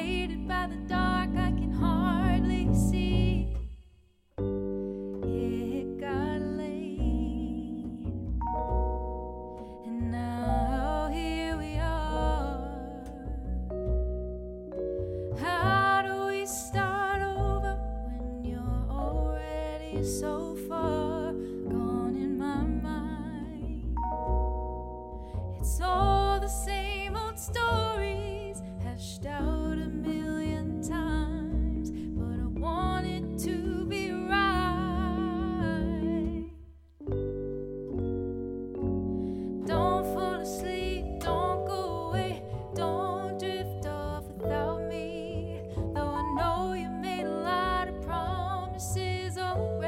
faded by the dark. Where